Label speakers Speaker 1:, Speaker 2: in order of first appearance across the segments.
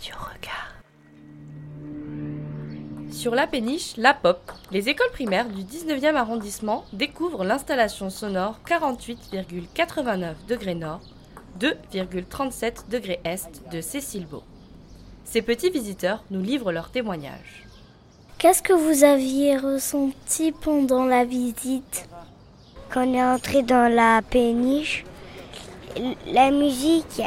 Speaker 1: Radio Regard.
Speaker 2: Sur la péniche La Pop, les écoles primaires du 19e arrondissement découvrent l'installation sonore 48,89 degrés nord, 2,37 degrés est de Cécile Beau. Ces petits visiteurs nous livrent leurs témoignages.
Speaker 3: Qu'est-ce que vous aviez ressenti pendant la visite?
Speaker 4: Quand on est entré dans la péniche, la musique,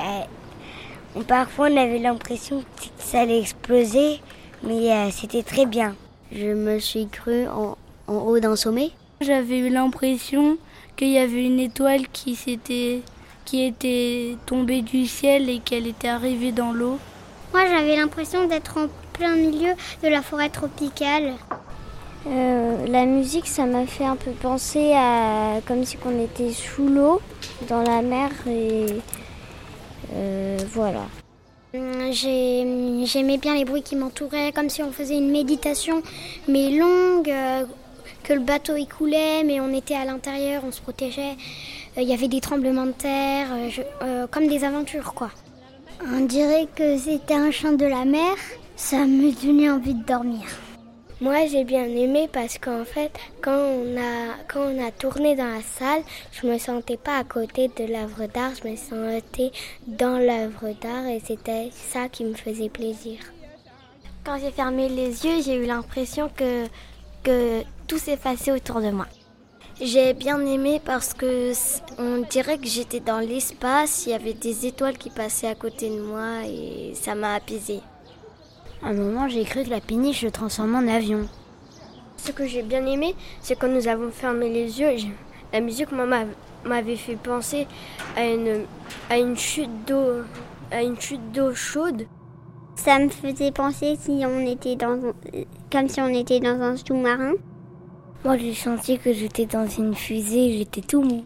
Speaker 4: parfois on avait l'impression que ça allait exploser, mais euh, c'était très bien.
Speaker 5: Je me suis cru en, haut d'un sommet.
Speaker 3: J'avais eu l'impression qu'il y avait une étoile qui s'était qui était tombée du ciel et qu'elle était arrivée dans l'eau.
Speaker 6: Moi, j'avais l'impression d'être en plein milieu de la forêt tropicale.
Speaker 7: Euh, la musique, ça m'a fait un peu penser à comme si on était sous l'eau, dans la mer, et euh, voilà.
Speaker 6: Hum, j'aimais bien les bruits qui m'entouraient, comme si on faisait une méditation, mais longue, euh, que le bateau y coulait, mais on était à l'intérieur, on se protégeait. Euh, il y avait des tremblements de terre, comme des aventures, quoi.
Speaker 8: On dirait que c'était un chant de la mer, ça me donnait envie de dormir.
Speaker 9: Moi, j'ai bien aimé parce qu'en fait, quand on, a, quand on a tourné dans la salle, je me sentais pas à côté de l'œuvre d'art, je me sentais dans l'œuvre d'art et c'était ça qui me faisait plaisir.
Speaker 10: Quand j'ai fermé les yeux, j'ai eu l'impression que, que tout s'effaçait autour de moi.
Speaker 11: J'ai bien aimé parce que on dirait que j'étais dans l'espace, il y avait des étoiles qui passaient à côté de moi et ça m'a apaisé.
Speaker 5: À un moment, j'ai cru que la péniche se transformait en avion.
Speaker 9: Ce que j'ai bien aimé, c'est quand nous avons fermé les yeux, la musique m'avait fait penser à une, à une chute d'eau, à une chute d'eau chaude.
Speaker 8: Ça me faisait penser si on était dans, comme si on était dans un sous-marin.
Speaker 4: Moi, j'ai senti que j'étais dans une fusée, j'étais tout mou.